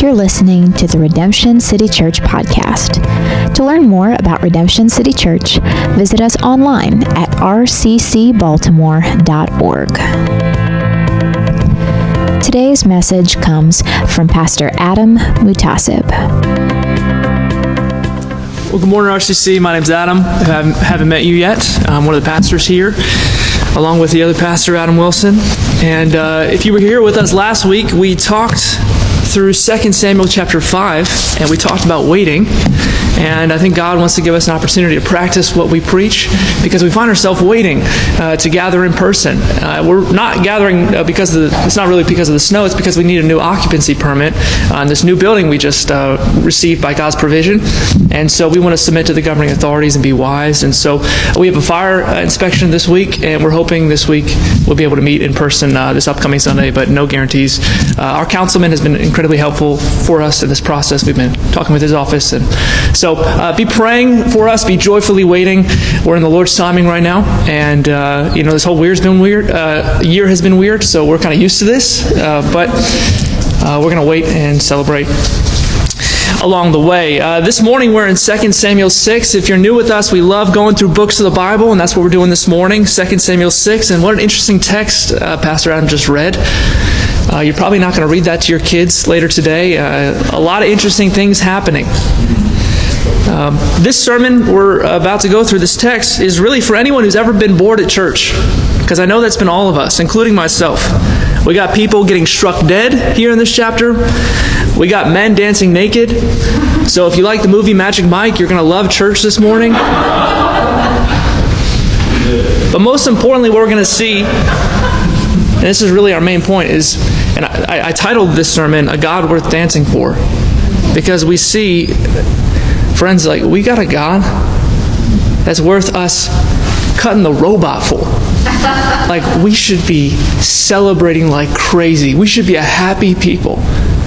You're listening to the Redemption City Church podcast. To learn more about Redemption City Church, visit us online at rccbaltimore.org. Today's message comes from Pastor Adam Mutasib. Well, good morning, RCC. My name's Adam. I haven't, met you yet. I'm one of the pastors here, along with the other pastor, Adam Wilson. And uh, if you were here with us last week, we talked through 2 Samuel chapter 5, and we talked about waiting. And I think God wants to give us an opportunity to practice what we preach because we find ourselves waiting uh, to gather in person. Uh, we're not gathering uh, because of the, it's not really because of the snow, it's because we need a new occupancy permit on this new building we just uh, received by God's provision. And so we want to submit to the governing authorities and be wise. And so we have a fire uh, inspection this week, and we're hoping this week we'll be able to meet in person uh, this upcoming Sunday, but no guarantees. our councilman has been incredibly helpful for us in this process. We've been talking with his office, and so so uh, be praying for us. Be joyfully waiting. We're in the Lord's timing right now, and uh, you know this whole year's been weird. Uh, year has been weird, so we're kind of used to this. Uh, but uh, we're going to wait and celebrate along the way. Uh, this morning we're in 2 Samuel 6. If you're new with us, we love going through books of the Bible, and that's what we're doing this morning, 2 Samuel 6. And what an interesting text uh, Pastor Adam just read. Uh, you're probably not going to read that to your kids later today. a lot of interesting things happening. Um, this sermon we're about to go through, this text, is really for anyone who's ever been bored at church, because I know that's been all of us, including myself. We got people getting struck dead here in this chapter. We got men dancing naked. So if you like the movie Magic Mike, you're going to love church this morning. But most importantly, what we're going to see, and this is really our main point, is, and I, I titled this sermon, A God Worth Dancing For, because we see Friends, like, we got a God that's worth us cutting the robot for. like, we should be celebrating like crazy. We should be a happy people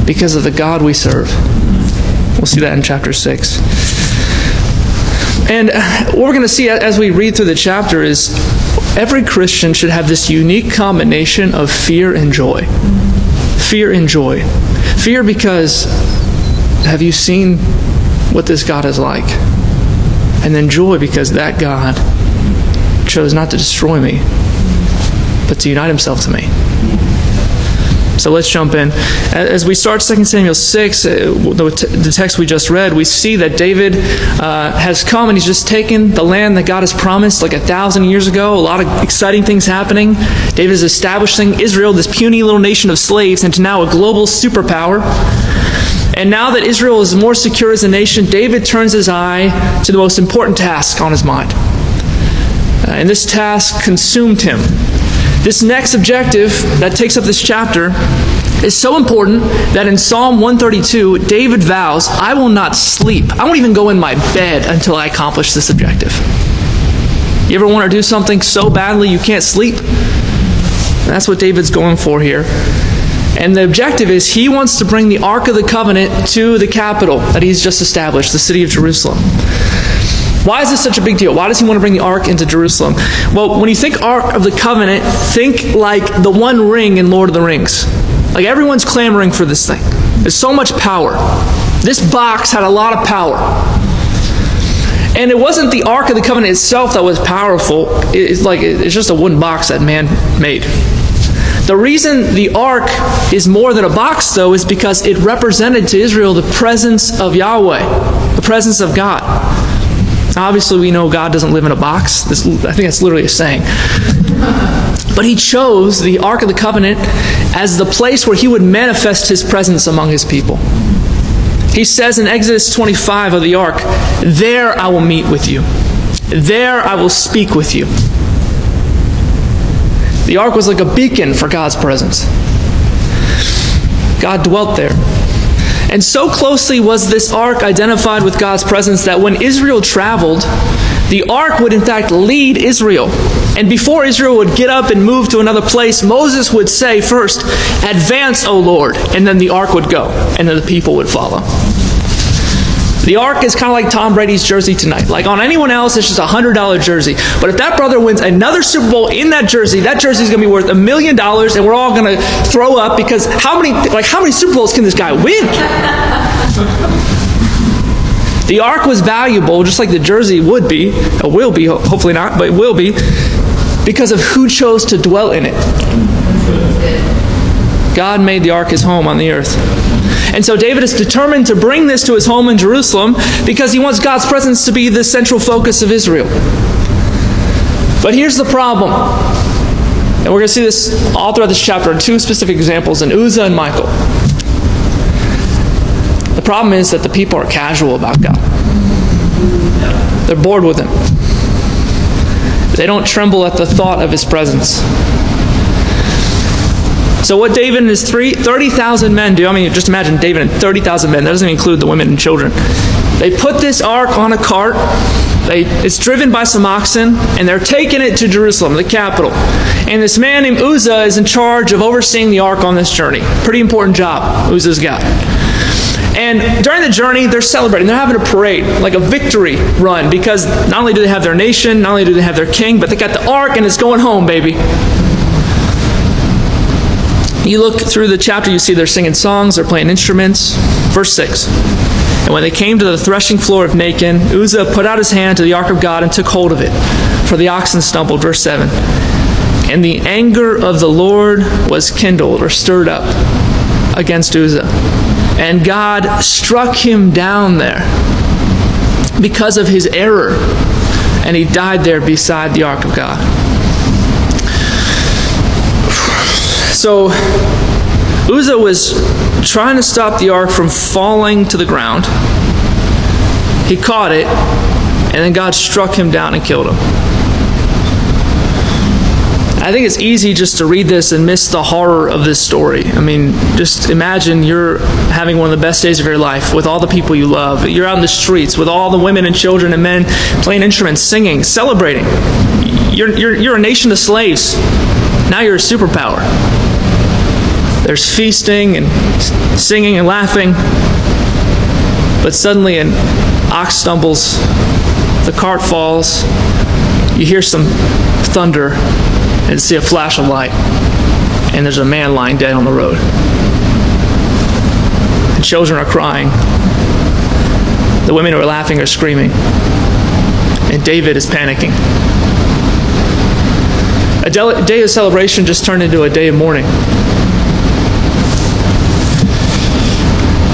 because of the God we serve. We'll see that in chapter 6. And what we're going to see as we read through the chapter is every Christian should have this unique combination of fear and joy. Fear and joy. Fear because have you seen what this God is like. And then joy because that God chose not to destroy me, but to unite himself to me. So let's jump in. As we start 2 Samuel 6, uh, the text we just read, we see that David uh, has come and he's just taken the land that God has promised like a thousand years ago. A lot of exciting things happening. David is establishing Israel, this puny little nation of slaves, into now a global superpower. And now that Israel is more secure as a nation, David turns his eye to the most important task on his mind. Uh, and this task consumed him. This next objective that takes up this chapter is so important that in Psalm 132, David vows, I will not sleep. I won't even go in my bed until I accomplish this objective. You ever want to do something so badly you can't sleep? That's what David's going for here. And the objective is he wants to bring the Ark of the Covenant to the capital that he's just established, the city of Jerusalem. Why is this such a big deal? Why does he want to bring the ark into Jerusalem? Well, when you think Ark of the Covenant, think like the one ring in Lord of the Rings. Like everyone's clamoring for this thing. There's so much power. This box had a lot of power. And it wasn't the Ark of the Covenant itself that was powerful. It's like it's just a wooden box that man made. The reason the ark is more than a box, though, is because it represented to Israel the presence of Yahweh, the presence of God. Obviously, we know God doesn't live in a box. This, I think that's literally a saying. But he chose the Ark of the Covenant as the place where he would manifest his presence among his people. He says in Exodus 25 of the Ark, There I will meet with you, there I will speak with you. The ark was like a beacon for God's presence. God dwelt there. And so closely was this ark identified with God's presence that when Israel traveled, the ark would in fact lead Israel. And before Israel would get up and move to another place, Moses would say first, Advance, O Lord. And then the ark would go, and then the people would follow. The ark is kind of like Tom Brady's jersey tonight. Like on anyone else, it's just a hundred dollar jersey. But if that brother wins another Super Bowl in that jersey, that jersey is going to be worth a million dollars, and we're all going to throw up because how many like how many Super Bowls can this guy win? The ark was valuable, just like the jersey would be, or will be, hopefully not, but it will be, because of who chose to dwell in it. God made the ark his home on the earth. And so David is determined to bring this to his home in Jerusalem because he wants God's presence to be the central focus of Israel. But here's the problem. And we're going to see this all throughout this chapter in two specific examples in Uzzah and Michal. The problem is that the people are casual about God. They're bored with Him. They don't tremble at the thought of His presence. So what David and his 30,000 men do, I mean, just imagine David and 30,000 men. That doesn't include the women and children. They put this ark on a cart. They, it's driven by some oxen, and they're taking it to Jerusalem, the capital. And this man named Uzzah is in charge of overseeing the ark on this journey. Pretty important job Uzzah's got. And during the journey, they're celebrating. They're having a parade, like a victory run, because not only do they have their nation, not only do they have their king, but they got the ark and it's going home, baby. You look through the chapter, you see they're singing songs, they're playing instruments. Verse 6. And when they came to the threshing floor of Nacon, Uzzah put out his hand to the ark of God and took hold of it, for the oxen stumbled. Verse 7. And the anger of the Lord was kindled or stirred up against Uzzah. And God struck him down there because of his error. And he died there beside the ark of God. So Uzzah was trying to stop the ark from falling to the ground. He caught it, and then God struck him down and killed him. I think it's easy just to read this and miss the horror of this story. I mean, just imagine you're having one of the best days of your life with all the people you love. You're out in the streets with all the women and children and men playing instruments, singing, celebrating. You're, you're, you're a nation of slaves. Now you're a superpower. There's feasting and singing and laughing. But suddenly an ox stumbles, the cart falls, you hear some thunder, and see a flash of light, and there's a man lying dead on the road. The children are crying. The women who are laughing are screaming. And David is panicking. A day of celebration just turned into a day of mourning.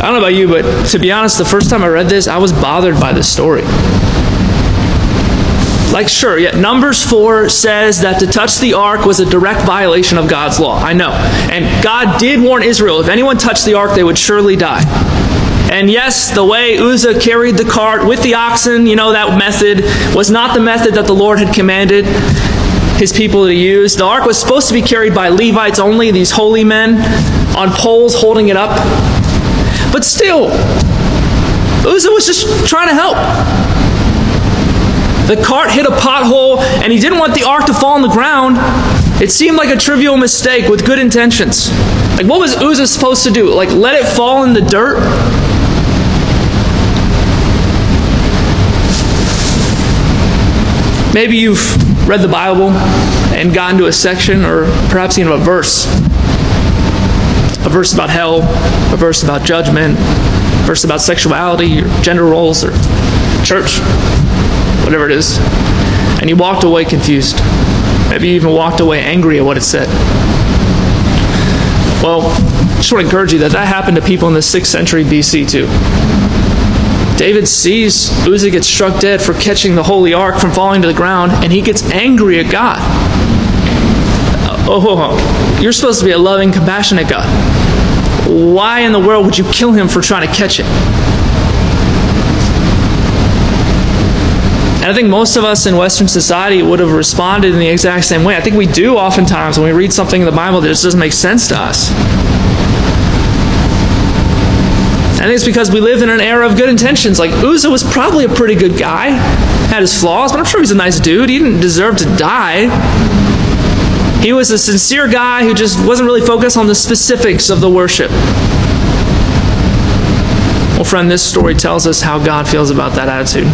Don't know about you, but to be honest, the first time I read this, I was bothered by this story. Like, sure, yeah, Numbers 4 says that to touch the ark was a direct violation of God's law. I know. And God did warn Israel if anyone touched the ark, they would surely die. And yes, the way Uzzah carried the cart with the oxen, you know, that method was not the method that the Lord had commanded his people to use. The ark was supposed to be carried by Levites only, these holy men, on poles holding it up. But still, Uzzah was just trying to help. The cart hit a pothole and he didn't want the ark to fall on the ground. It seemed like a trivial mistake with good intentions. Like, what was Uzzah supposed to do? Like, let it fall in the dirt? Maybe you've read the Bible and gotten to a section or perhaps even a verse a verse about hell, a verse about judgment, a verse about sexuality or gender roles or church, whatever it is. And you walked away confused. Maybe you even walked away angry at what it said. Well, I just want to encourage you that that happened to people in the 6th century BC too. David sees Uzzah get struck dead for catching the holy ark from falling to the ground, and he gets angry at God. Uh, oh, you're supposed to be a loving, compassionate God. Why in the world would you kill him for trying to catch it? And I think most of us in Western society would have responded in the exact same way. I think we do oftentimes when we read something in the Bible that just doesn't make sense to us. I think it's because we live in an era of good intentions. Like Uzzah was probably a pretty good guy, had his flaws, but I'm sure he's a nice dude. He didn't deserve to die. He was a sincere guy who just wasn't really focused on the specifics of the worship. Well, friend, this story tells us how God feels about that attitude.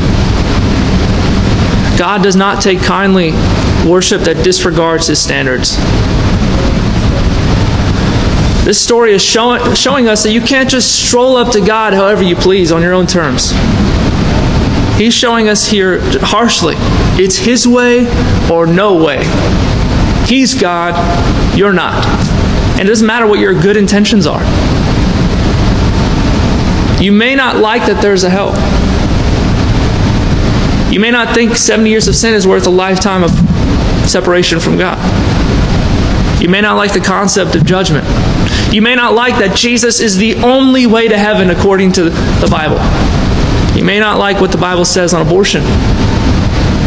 God does not take kindly worship that disregards his standards. This story is showing, showing us that you can't just stroll up to God however you please on your own terms. He's showing us here harshly it's His way or no way. He's God, you're not. And it doesn't matter what your good intentions are. You may not like that there's a hell. You may not think 70 years of sin is worth a lifetime of separation from God. You may not like the concept of judgment. You may not like that Jesus is the only way to heaven according to the Bible. You may not like what the Bible says on abortion,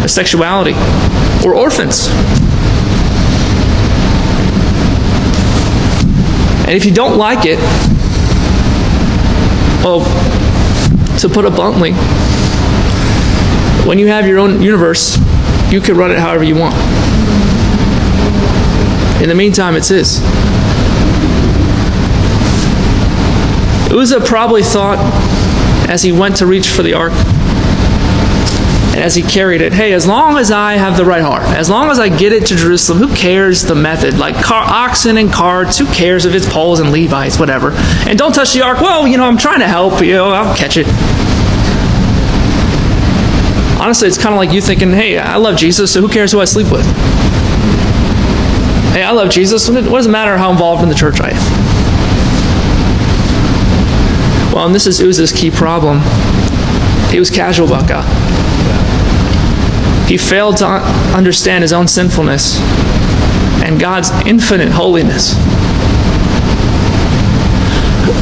or sexuality, or orphans. And if you don't like it, well, to put it bluntly, when you have your own universe, you can run it however you want. In the meantime, it's his. Uzzah probably thought as he went to reach for the ark and as he carried it, hey, as long as I have the right heart, as long as I get it to Jerusalem, who cares the method? Like car, oxen and carts, who cares if it's Poles and Levites, whatever. And don't touch the ark. Well, you know, I'm trying to help you. Know, I'll catch it. Honestly, it's kind of like you thinking, hey, I love Jesus, so who cares who I sleep with? Hey, I love Jesus. What does it matter how involved in the church I am? Well, and this is Uzzah's key problem. He was casual about God. He failed to understand his own sinfulness and God's infinite holiness.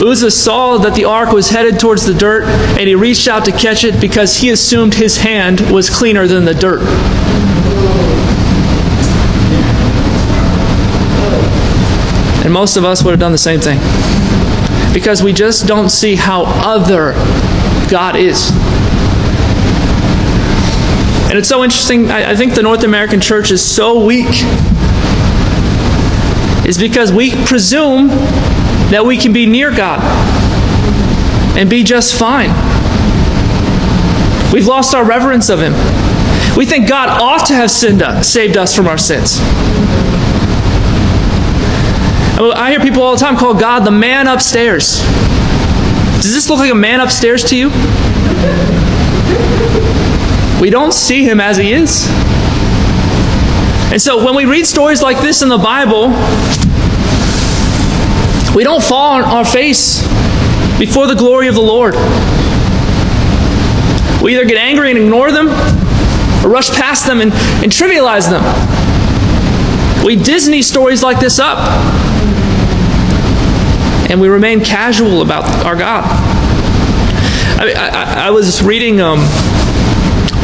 Uzzah saw that the ark was headed towards the dirt, and he reached out to catch it because he assumed his hand was cleaner than the dirt. And most of us would have done the same thing because we just don't see how other God is. And it's so interesting. I, I think the North American church is so weak, is because we presume that we can be near God and be just fine. We've lost our reverence of Him. We think God ought to have us, saved us from our sins. I hear people all the time call God the man upstairs. Does this look like a man upstairs to you? We don't see him as he is. And so when we read stories like this in the Bible, we don't fall on our face before the glory of the Lord. We either get angry and ignore them or rush past them and, and trivialize them. We Disney stories like this up and we remain casual about our God. I, I, I was reading um,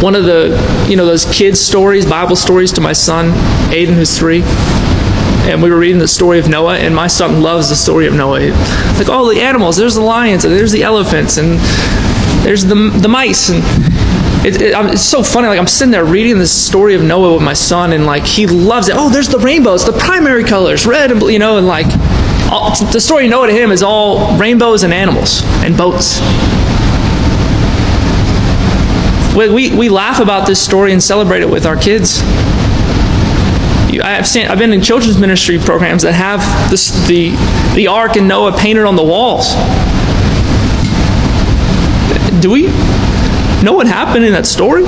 one of the, you know, those kids' stories, Bible stories to my son, Aiden, who's three. And we were reading the story of Noah, and my son loves the story of Noah. Like, all oh, the animals, there's the lions, and there's the elephants, and there's the, the mice. And it, it, it's so funny. Like, I'm sitting there reading this story of Noah with my son, and like, he loves it. Oh, there's the rainbows, the primary colors, red and blue, you know, and like, all, the story you know to him is all rainbows and animals and boats. We, we, we laugh about this story and celebrate it with our kids. I've, seen, I've been in children's ministry programs that have this, the, the ark and Noah painted on the walls. Do we know what happened in that story?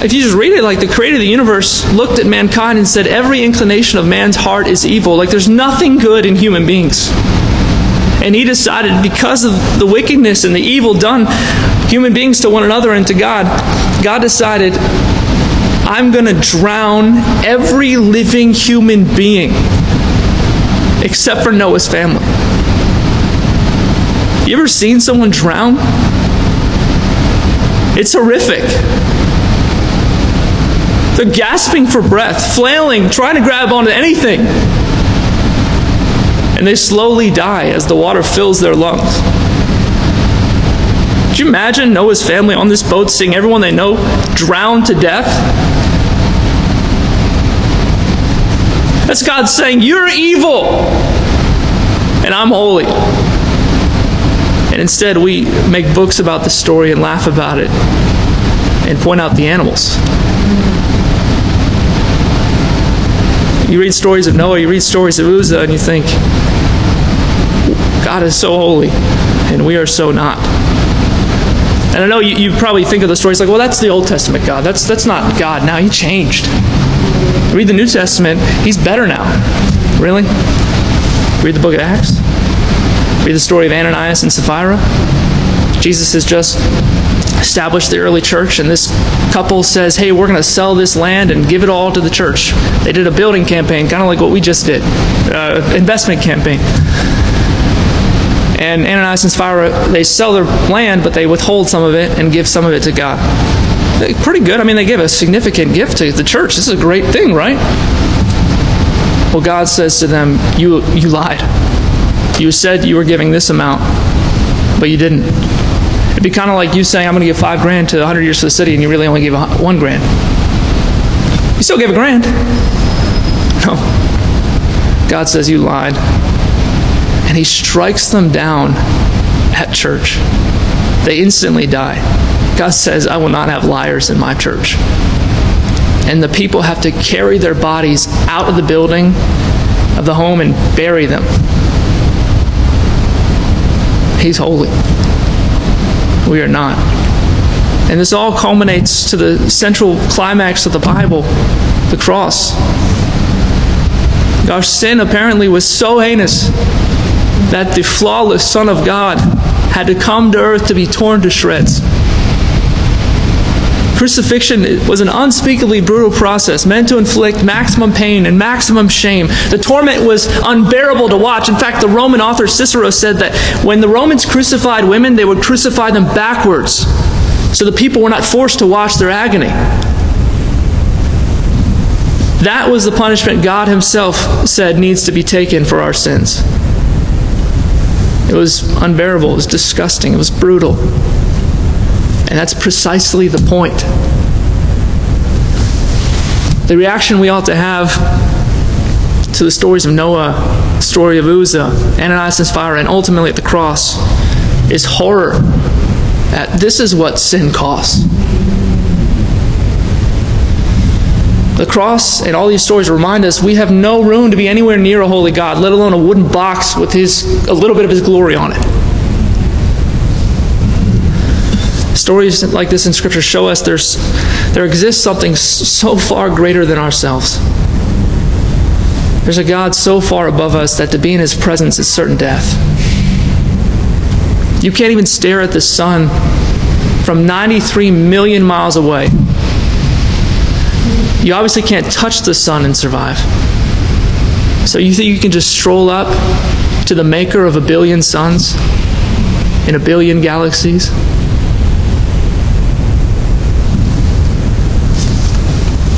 if you just read it, like the creator of the universe looked at mankind and said, every inclination of man's heart is evil. Like there's nothing good in human beings. And he decided, because of the wickedness and the evil done human beings to one another and to God, God decided, I'm going to drown every living human being except for Noah's family. You ever seen someone drown? It's horrific. They're gasping for breath, flailing, trying to grab onto anything. And they slowly die as the water fills their lungs. Could you imagine Noah's family on this boat seeing everyone they know drown to death? That's God saying, You're evil. and I'm holy. And instead, we make books about the story and laugh about it and point out the animals. You read stories of Noah, you read stories of Uzzah, and you think, God is so holy, and we are so not. And I know you, you probably think of the stories like, well, that's the Old Testament God. That's, that's not God now. He changed. Read the New Testament, he's better now. Really? Read the book of Acts. Read the story of Ananias and Sapphira. Jesus has just established the early church, and this couple says, Hey, we're going to sell this land and give it all to the church. They did a building campaign, kind of like what we just did, uh, investment campaign. And Ananias and Sapphira, they sell their land, but they withhold some of it and give some of it to God. Pretty good. I mean, they give a significant gift to the church. This is a great thing, right? Well, God says to them, You, you lied. You said you were giving this amount, but you didn't. It'd be kind of like you saying, I'm going to give five grand to 100 years for the city, and you really only gave one grand. You still gave a grand. No. God says, You lied and he strikes them down at church. They instantly die. God says, I will not have liars in my church. And the people have to carry their bodies out of the building of the home and bury them. He's holy. We are not. And this all culminates to the central climax of the Bible the cross. Our sin apparently was so heinous that the flawless Son of God had to come to earth to be torn to shreds. Crucifixion was an unspeakably brutal process meant to inflict maximum pain and maximum shame. The torment was unbearable to watch. In fact, the Roman author Cicero said that when the Romans crucified women, they would crucify them backwards so the people were not forced to watch their agony. That was the punishment God Himself said needs to be taken for our sins. It was unbearable. It was disgusting. It was brutal. And that's precisely the point. The reaction we ought to have to the stories of Noah, story of Uzzah, Ananias and Sapphira, and ultimately at the cross is horror at this is what sin costs. The cross and all these stories remind us we have no room to be anywhere near a holy God, let alone a wooden box with his a little bit of his glory on it. Stories like this in Scripture show us there's, there exists something so far greater than ourselves. There's a God so far above us that to be in His presence is certain death. You can't even stare at the sun from 93 million miles away you obviously can't touch the sun and survive. So you think you can just stroll up to the maker of a billion suns in a billion galaxies?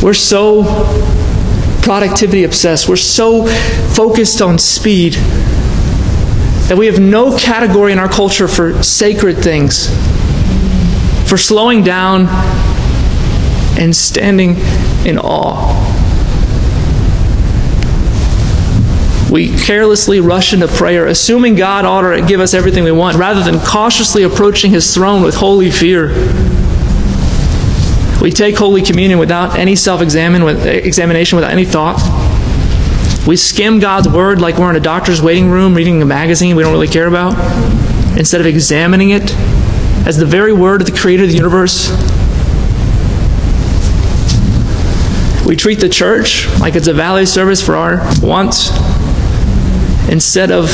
We're so productivity obsessed. We're so focused on speed that we have no category in our culture for sacred things, for slowing down and standing in awe. We carelessly rush into prayer, assuming God ought to give us everything we want, rather than cautiously approaching His throne with holy fear. We take Holy Communion without any self eh, examination, without any thought. We skim God's Word like we're in a doctor's waiting room reading a magazine we don't really care about, instead of examining it as the very Word of the Creator of the universe We treat the church like it's a valet service for our wants instead of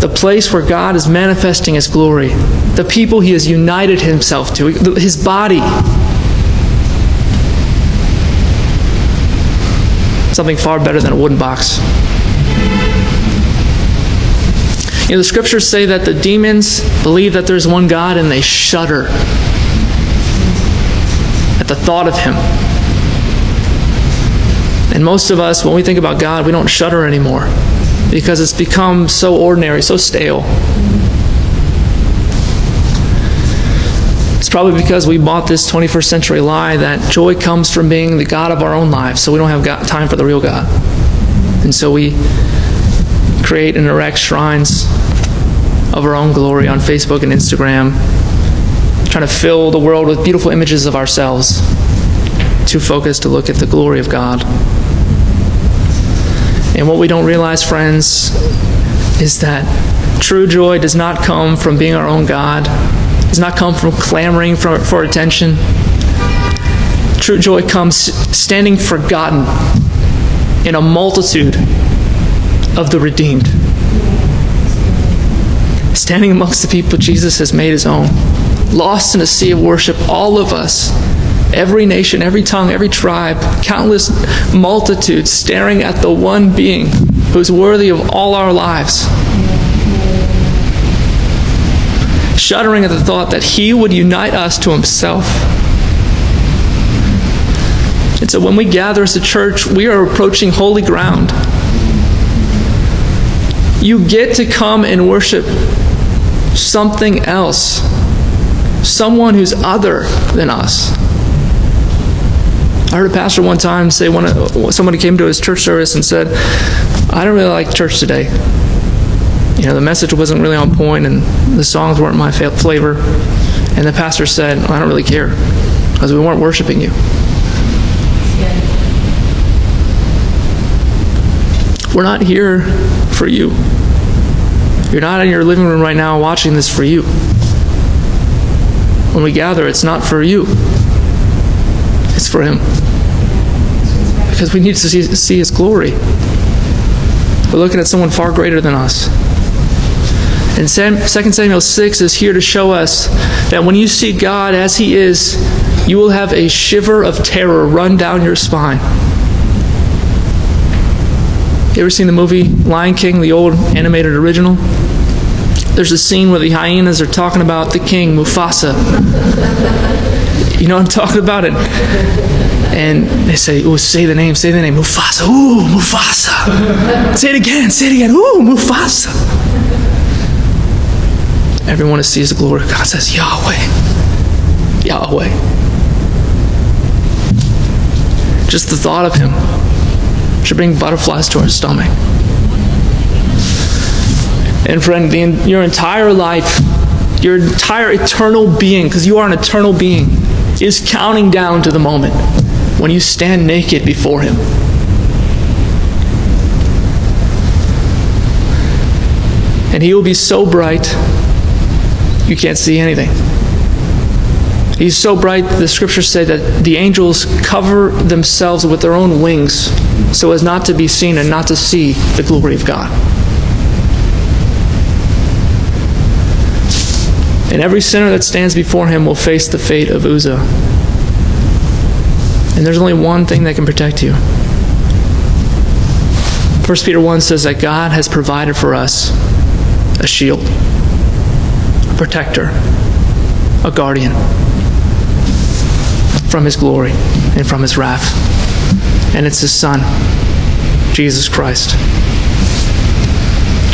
the place where God is manifesting His glory, the people He has united Himself to, His body. Something far better than a wooden box. You know, the scriptures say that the demons believe that there's one God and they shudder at the thought of Him. And most of us, when we think about God, we don't shudder anymore because it's become so ordinary, so stale. It's probably because we bought this 21st century lie that joy comes from being the God of our own lives, so we don't have time for the real God. And so we create and erect shrines of our own glory on Facebook and Instagram, trying to fill the world with beautiful images of ourselves, too focused to look at the glory of God. And what we don't realize, friends, is that true joy does not come from being our own God, does not come from clamoring for, for attention. True joy comes standing forgotten in a multitude of the redeemed. Standing amongst the people Jesus has made his own, lost in a sea of worship, all of us, every nation, every tongue, every tribe, countless multitudes staring at the one being who is worthy of all our lives. Shuddering at the thought that he would unite us to himself. And so when we gather as a church, we are approaching holy ground. You get to come and worship something else, someone who's other than us. I heard a pastor one time say when somebody came to his church service and said, I don't really like church today. You know, the message wasn't really on point and the songs weren't my flavor. And the pastor said, I don't really care because we weren't worshiping you. We're not here for you. You're not in your living room right now watching this for you. When we gather, it's not for you, it's for Him. Because we need to see, see His glory. We're looking at someone far greater than us. And 2 Samuel 6 is here to show us that when you see God as He is, you will have a shiver of terror run down your spine. You ever seen the movie Lion King, the old animated original? There's a scene where the hyenas are talking about the king, Mufasa. You know what I'm talking about? And, and they say, "Ooh, say the name, say the name, Mufasa. Ooh, Mufasa. say it again, say it again. Ooh, Mufasa." Everyone who sees the glory. Of God says, Yahweh, Yahweh. Just the thought of Him should bring butterflies to our stomach. And friend, the, your entire life, your entire eternal being, because you are an eternal being, is counting down to the moment when you stand naked before Him. And He will be so bright, you can't see anything. He's so bright, the scriptures say that the angels cover themselves with their own wings so as not to be seen and not to see the glory of God. And every sinner that stands before him will face the fate of Uzzah. And there's only one thing that can protect you. 1 Peter 1 says that God has provided for us a shield, a protector, a guardian from his glory and from his wrath. And it's his Son, Jesus Christ.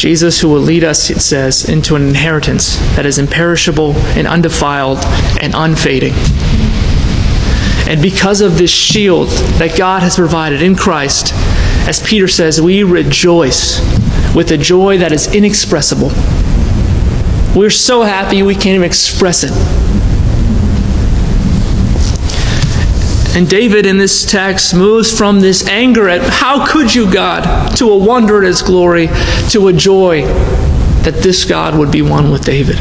Jesus, who will lead us, it says, into an inheritance that is imperishable and undefiled and unfading. And because of this shield that God has provided in Christ, as Peter says, we rejoice with a joy that is inexpressible. We're so happy we can't even express it. And David in this text moves from this anger at how could you, God, to a wonder at his glory, to a joy that this God would be one with David.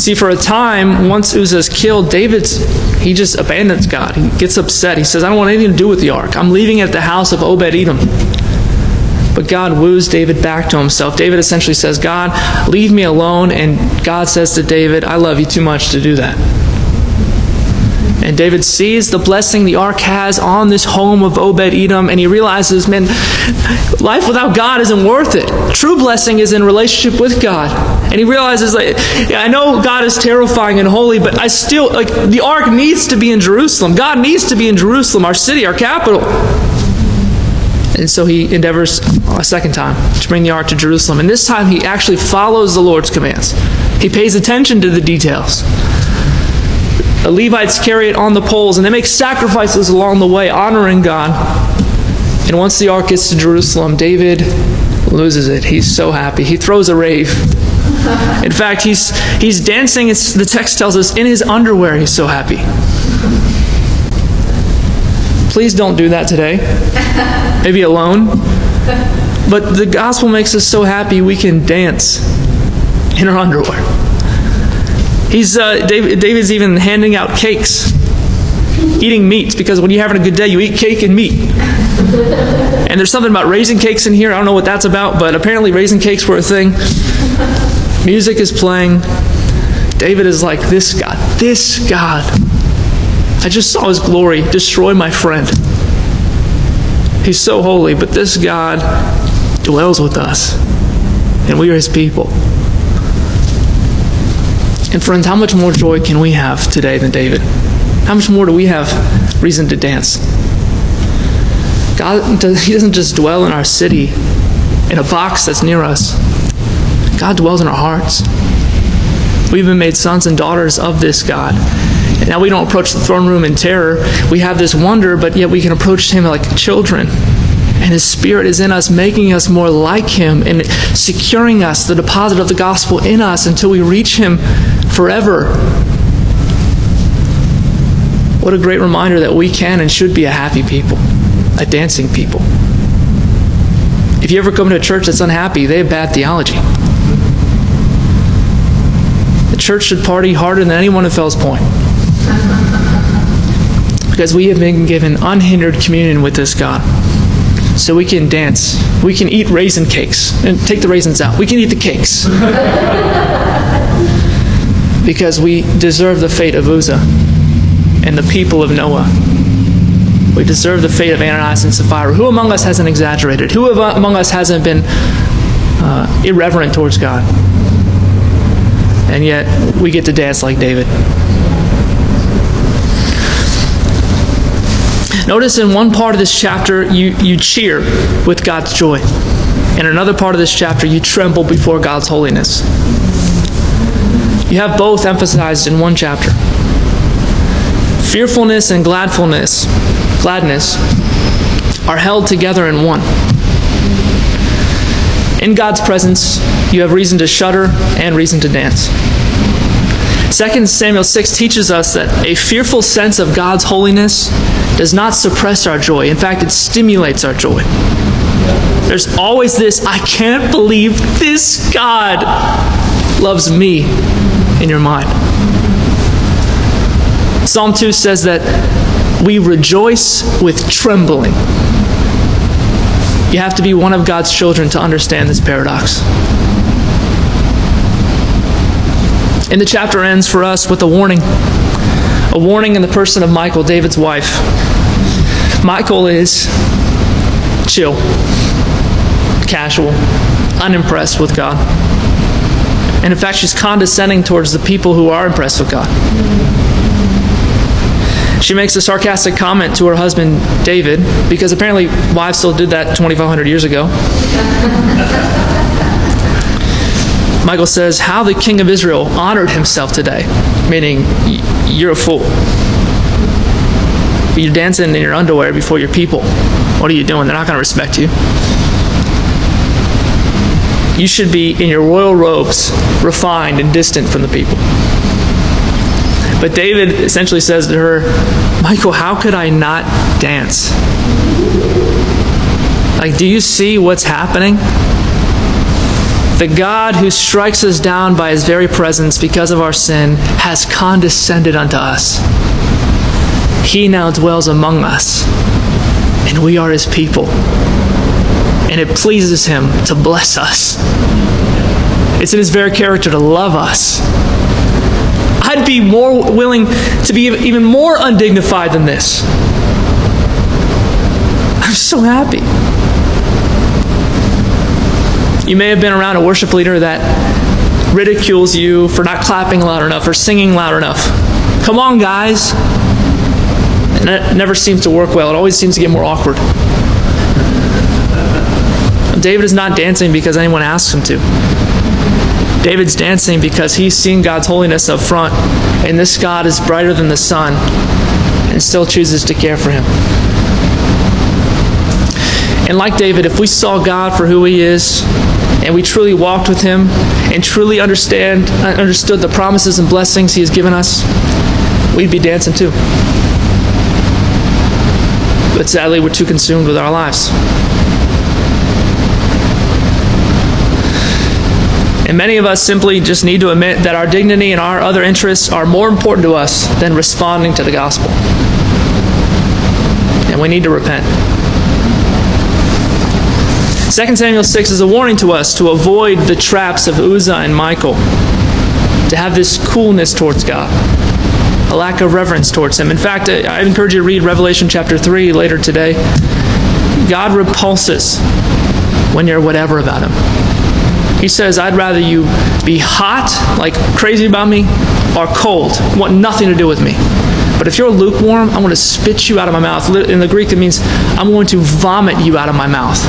See, for a time, once Uzzah's killed, David's he just abandons God. He gets upset. He says, I don't want anything to do with the ark. I'm leaving at the house of Obed Edom. But God woos David back to himself. David essentially says, God, leave me alone. And God says to David, I love you too much to do that. And David sees the blessing the ark has on this home of Obed Edom, and he realizes, man, life without God isn't worth it. True blessing is in relationship with God. And he realizes, like, I know God is terrifying and holy, but I still, like, the ark needs to be in Jerusalem. God needs to be in Jerusalem, our city, our capital. And so he endeavors a second time to bring the ark to Jerusalem. And this time he actually follows the Lord's commands. He pays attention to the details. The Levites carry it on the poles and they make sacrifices along the way, honoring God. And once the ark gets to Jerusalem, David loses it. He's so happy. He throws a rave. In fact, he's, he's dancing, it's, the text tells us, in his underwear, he's so happy. Please don't do that today. Maybe alone. But the gospel makes us so happy we can dance in our underwear. He's, uh, David, David's even handing out cakes, eating meats, because when you're having a good day, you eat cake and meat. And there's something about raisin cakes in here. I don't know what that's about, but apparently raisin cakes were a thing. Music is playing. David is like, This God, this God. I just saw his glory destroy my friend. He's so holy, but this God dwells with us, and we are his people. And friends, how much more joy can we have today than David? How much more do we have reason to dance? God, He doesn't just dwell in our city, in a box that's near us. God dwells in our hearts. We've been made sons and daughters of this God. And now we don't approach the throne room in terror. We have this wonder, but yet we can approach Him like children. And His Spirit is in us, making us more like Him and securing us, the deposit of the gospel in us until we reach Him forever. What a great reminder that we can and should be a happy people a dancing people. If you ever come to a church that's unhappy, they have bad theology. The church should party harder than anyone in Fells Point. Because we have been given unhindered communion with this God. So we can dance. We can eat raisin cakes. And take the raisins out. We can eat the cakes. because we deserve the fate of Uzzah and the people of Noah. We deserve the fate of Ananias and Sapphira. Who among us hasn't exaggerated? Who among us hasn't been uh, irreverent towards God? And yet, we get to dance like David. Notice in one part of this chapter, you, you cheer with God's joy. In another part of this chapter, you tremble before God's holiness. You have both emphasized in one chapter fearfulness and gladfulness gladness are held together in one. In God's presence, you have reason to shudder and reason to dance. 2 Samuel 6 teaches us that a fearful sense of God's holiness does not suppress our joy. In fact, it stimulates our joy. There's always this I can't believe this God loves me in your mind. Psalm 2 says that we rejoice with trembling. You have to be one of God's children to understand this paradox. And the chapter ends for us with a warning. A warning in the person of Michal, David's wife. Michal is chill, casual, unimpressed with God. And in fact, she's condescending towards the people who are impressed with God. She makes a sarcastic comment to her husband, David, because apparently wives still did that 2,500 years ago. Michal says, How the king of Israel honored himself today, meaning you're a fool. You're dancing in your underwear before your people. What are you doing? They're not going to respect you. You should be in your royal robes, refined and distant from the people. But David essentially says to her, Michal, how could I not dance? Like, do you see what's happening? The God who strikes us down by his very presence because of our sin has condescended unto us. He now dwells among us, and we are his people. And it pleases him to bless us. It's in his very character to love us I'd be more willing to be even more undignified than this. I'm so happy. You may have been around a worship leader that ridicules you for not clapping loud enough or singing loud enough. Come on, guys. And it never seems to work well. It always seems to get more awkward. David is not dancing because anyone asks him to. David's dancing because he's seen God's holiness up front, and this God is brighter than the sun and still chooses to care for him. And like David, if we saw God for who he is, and we truly walked with him and truly understand understood the promises and blessings he has given us, we'd be dancing too. But sadly, we're too consumed with our lives. And many of us simply just need to admit that our dignity and our other interests are more important to us than responding to the gospel. And we need to repent. 2 Samuel 6 is a warning to us to avoid the traps of Uzzah and Michal, to have this coolness towards God, a lack of reverence towards Him. In fact, I encourage you to read Revelation chapter 3 later today. God repulses when you're whatever about Him. He says, I'd rather you be hot, like crazy about me, or cold, want nothing to do with me. But if you're lukewarm, I'm going to spit you out of my mouth. In the Greek, it means I'm going to vomit you out of my mouth.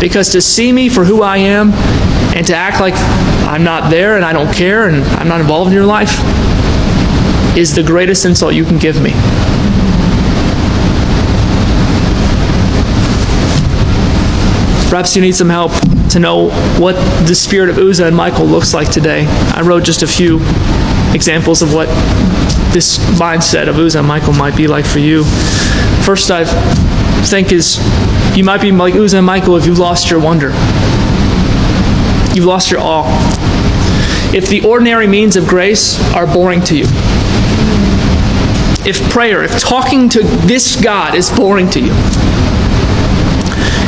Because to see me for who I am and to act like I'm not there and I don't care and I'm not involved in your life is the greatest insult you can give me. Perhaps you need some help to know what the spirit of Uzzah and Michal looks like today. I wrote just a few examples of what this mindset of Uzzah and Michal might be like for you. First, I think is you might be like Uzzah and Michal if you've lost your wonder. You've lost your awe. If the ordinary means of grace are boring to you, if prayer, if talking to this God is boring to you,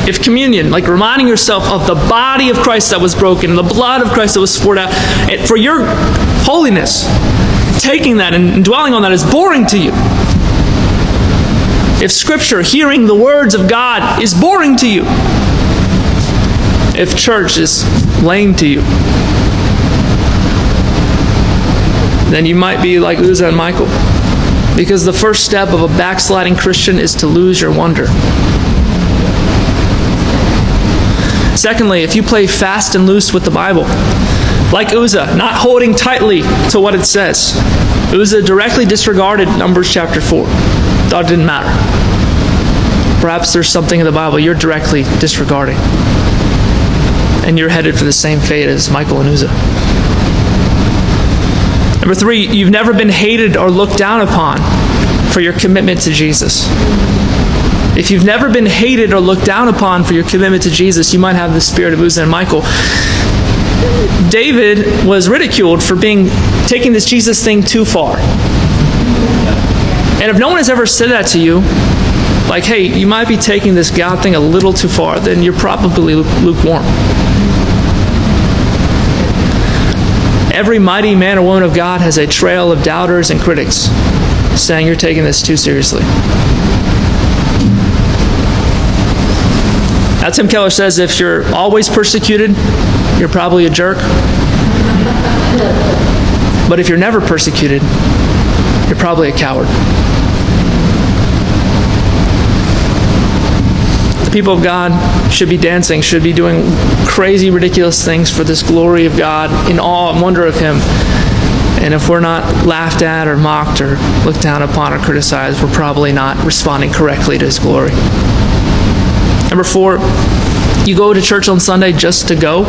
if communion, like reminding yourself of the body of Christ that was broken, the blood of Christ that was poured out, for your holiness, taking that and dwelling on that is boring to you. If Scripture, hearing the words of God, is boring to you. If church is lame to you. Then you might be like Uzzah and Michal. Because the first step of a backsliding Christian is to lose your wonder. Secondly, if you play fast and loose with the Bible, like Uzzah, not holding tightly to what it says. Uzzah directly disregarded Numbers chapter 4. It didn't matter. Perhaps there's something in the Bible you're directly disregarding. And you're headed for the same fate as Michal and Uzzah. Number three, you've never been hated or looked down upon for your commitment to Jesus. If you've never been hated or looked down upon for your commitment to Jesus, you might have the spirit of Uzzah and Michal. David was ridiculed for being taking this Jesus thing too far. And if no one has ever said that to you, like, hey, you might be taking this God thing a little too far, then you're probably lukewarm. Every mighty man or woman of God has a trail of doubters and critics saying you're taking this too seriously. Now, Tim Keller says if you're always persecuted, you're probably a jerk. But if you're never persecuted, you're probably a coward. The people of God should be dancing, should be doing crazy, ridiculous things for this glory of God, in awe and wonder of Him. And if we're not laughed at or mocked or looked down upon or criticized, we're probably not responding correctly to His glory. Number four, you go to church on Sunday just to go,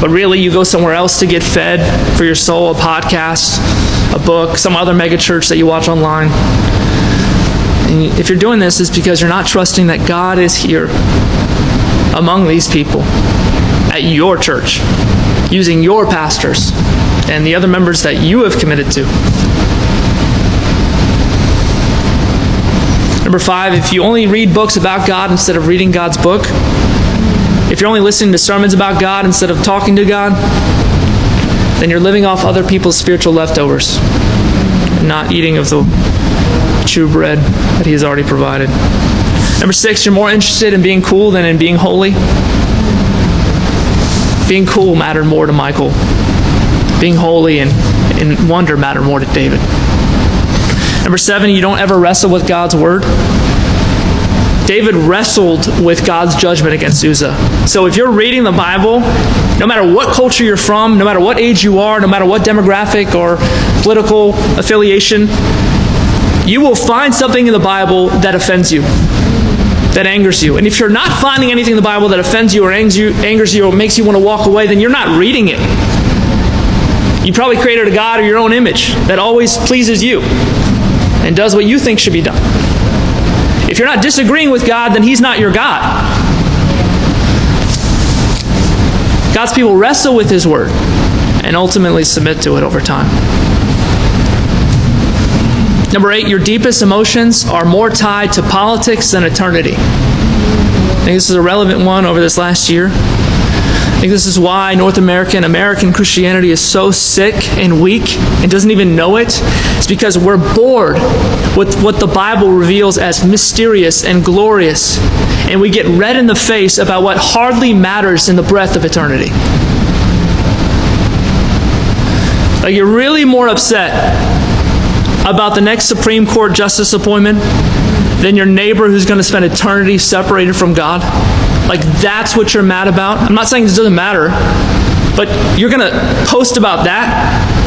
but really you go somewhere else to get fed for your soul, a podcast, a book, some other mega church that you watch online. And if you're doing this, it's because you're not trusting that God is here among these people at your church, using your pastors and the other members that you have committed to. Number five, if you only read books about God instead of reading God's book, if you're only listening to sermons about God instead of talking to God, then you're living off other people's spiritual leftovers, not eating of the true bread that He has already provided. Number six, you're more interested in being cool than in being holy. Being cool mattered more to Michal. Being holy and, and wonder mattered more to David. Number seven, you don't ever wrestle with God's word. David wrestled with God's judgment against Uzzah. So if you're reading the Bible, no matter what culture you're from, no matter what age you are, no matter what demographic or political affiliation, you will find something in the Bible that offends you. that angers you. And if you're not finding anything in the Bible that offends you or angers you, or makes you want to walk away, then you're not reading it. You probably created a God or your own image that always pleases you and does what you think should be done. If you're not disagreeing with God, then He's not your God. God's people wrestle with His Word and ultimately submit to it over time. Number eight, your deepest emotions are more tied to politics than eternity. I think this is a relevant one over this last year. I think this is why North American, American Christianity is so sick and weak and doesn't even know it. It's because we're bored with what the Bible reveals as mysterious and glorious, and we get red in the face about what hardly matters in the breath of eternity. Like you're really more upset about the next Supreme Court justice appointment than your neighbor who's going to spend eternity separated from God? Like, that's what you're mad about? I'm not saying this doesn't matter, but you're going to post about that?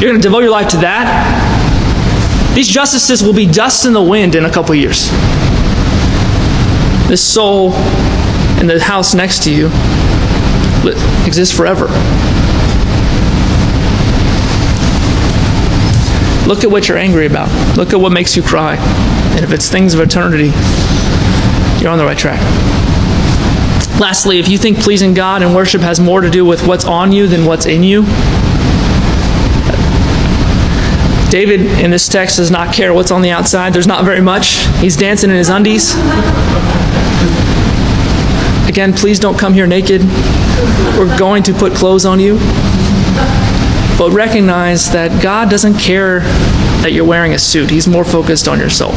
You're going to devote your life to that? These justices will be dust in the wind in a couple years. This soul in the house next to you exists forever. Look at what you're angry about. Look at what makes you cry. And if it's things of eternity, you're on the right track. Lastly, if you think pleasing God and worship has more to do with what's on you than what's in you, David in this text does not care what's on the outside. There's not very much. He's dancing in his undies. Again, please don't come here naked. We're going to put clothes on you. But recognize that God doesn't care that you're wearing a suit, He's more focused on your soul.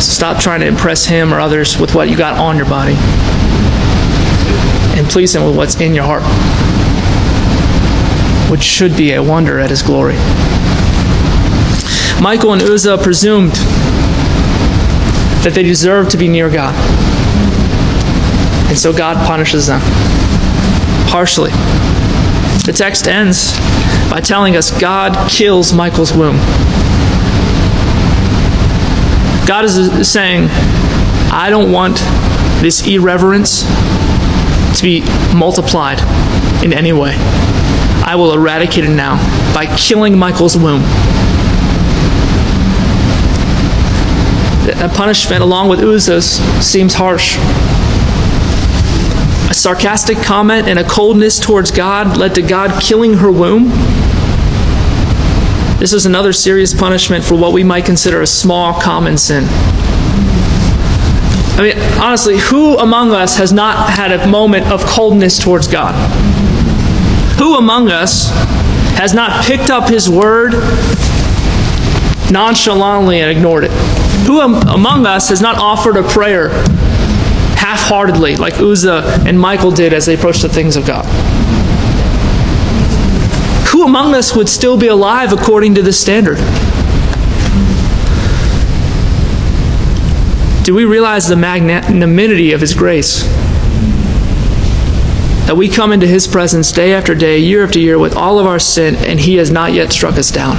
So stop trying to impress Him or others with what you got on your body. And please Him with what's in your heart, which should be a wonder at His glory. Michal and Uzzah presumed that they deserved to be near God. And so God punishes them harshly. The text ends by telling us God kills Michal's womb. God is saying, I don't want this irreverence to be multiplied in any way. I will eradicate it now by killing Michal's womb. A punishment, along with Uzzah's, seems harsh. A sarcastic comment and a coldness towards God led to God killing her womb. This is another serious punishment for what we might consider a small common sin. I mean, honestly, who among us has not had a moment of coldness towards God? Who among us has not picked up His word nonchalantly and ignored it? Who among us has not offered a prayer half heartedly, like Uzzah and Michal did as they approached the things of God? Who among us would still be alive according to this standard? Do we realize the magnanimity of His grace? That we come into His presence day after day, year after year, with all of our sin, and He has not yet struck us down.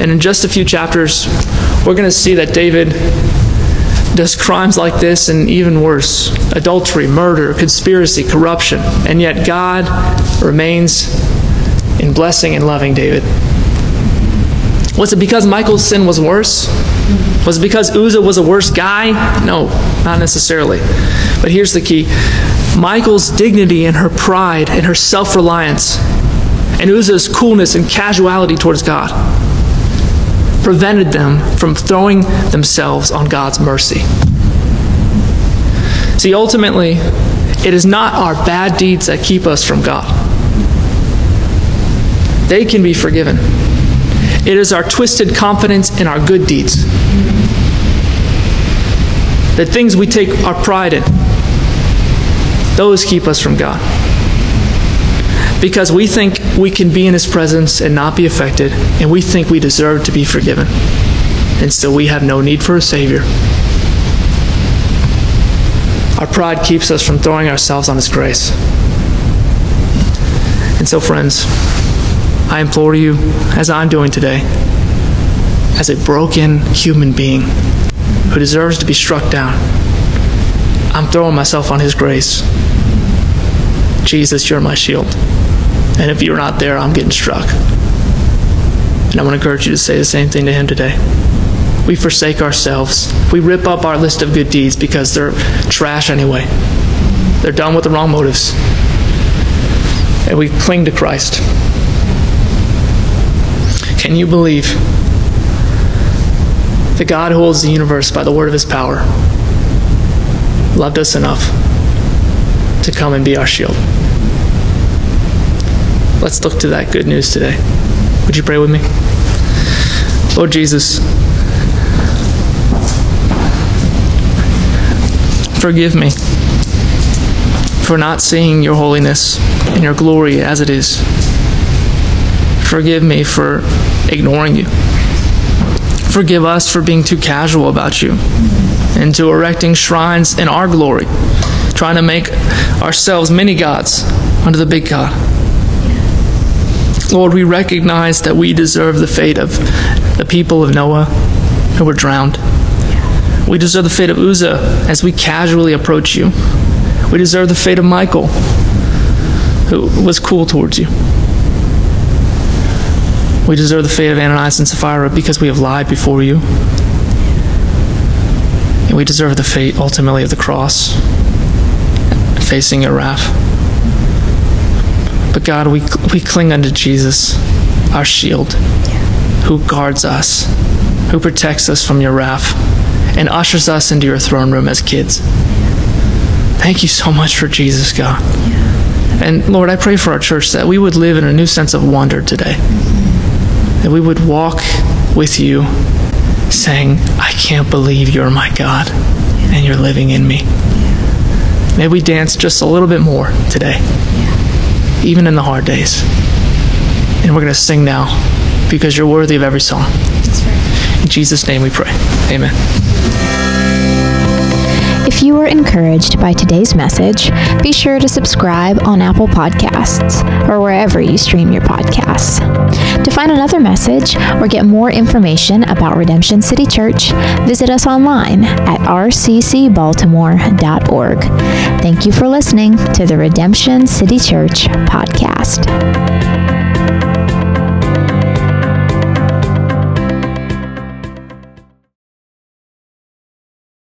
And in just a few chapters, we're going to see that David does crimes like this and even worse adultery, murder, conspiracy, corruption. And yet God remains in blessing and loving David. Was it because Michal's sin was worse? Was it because Uzzah was a worse guy? No, not necessarily. But here's the key Michal's dignity and her pride and her self reliance, and Uzzah's coolness and casuality towards God prevented them from throwing themselves on God's mercy. See, ultimately, it is not our bad deeds that keep us from God. They can be forgiven. It is our twisted confidence in our good deeds. The things we take our pride in, those keep us from God because we think we can be in His presence and not be affected, and we think we deserve to be forgiven. And so we have no need for a Savior. Our pride keeps us from throwing ourselves on His grace. And so, friends, I implore you, as I'm doing today, as a broken human being who deserves to be struck down. I'm throwing myself on His grace. Jesus, you're my shield. And if you're not there, I'm getting struck. And I want to encourage you to say the same thing to Him today. We forsake ourselves. We rip up our list of good deeds because they're trash anyway. They're done with the wrong motives. And we cling to Christ. Can you believe that God holds the universe by the word of his power loved us enough to come and be our shield? Let's look to that good news today. Would you pray with me? Lord Jesus, forgive me for not seeing your holiness and your glory as it is. Forgive me for ignoring you. Forgive us for being too casual about you and to erecting shrines in our glory, trying to make ourselves many gods under the big God. Lord, we recognize that we deserve the fate of the people of Noah who were drowned. We deserve the fate of Uzzah as we casually approach you. We deserve the fate of Michal, who was cool towards you. We deserve the fate of Ananias and Sapphira because we have lied before you. And we deserve the fate, ultimately, of the cross, facing your wrath. But God, we, we cling unto Jesus, our shield, who guards us, who protects us from your wrath and ushers us into your throne room as kids. Thank you so much for Jesus, God. And Lord, I pray for our church that we would live in a new sense of wonder today. That we would walk with you saying, I can't believe you're my God and you're living in me. May we dance just a little bit more today, even in the hard days. And we're going to sing now because you're worthy of every song. In Jesus' name we pray. Amen. If you were encouraged by today's message, be sure to subscribe on Apple Podcasts or wherever you stream your podcasts. To find another message or get more information about Redemption City Church, visit us online at rccbaltimore.org. Thank you for listening to the Redemption City Church podcast.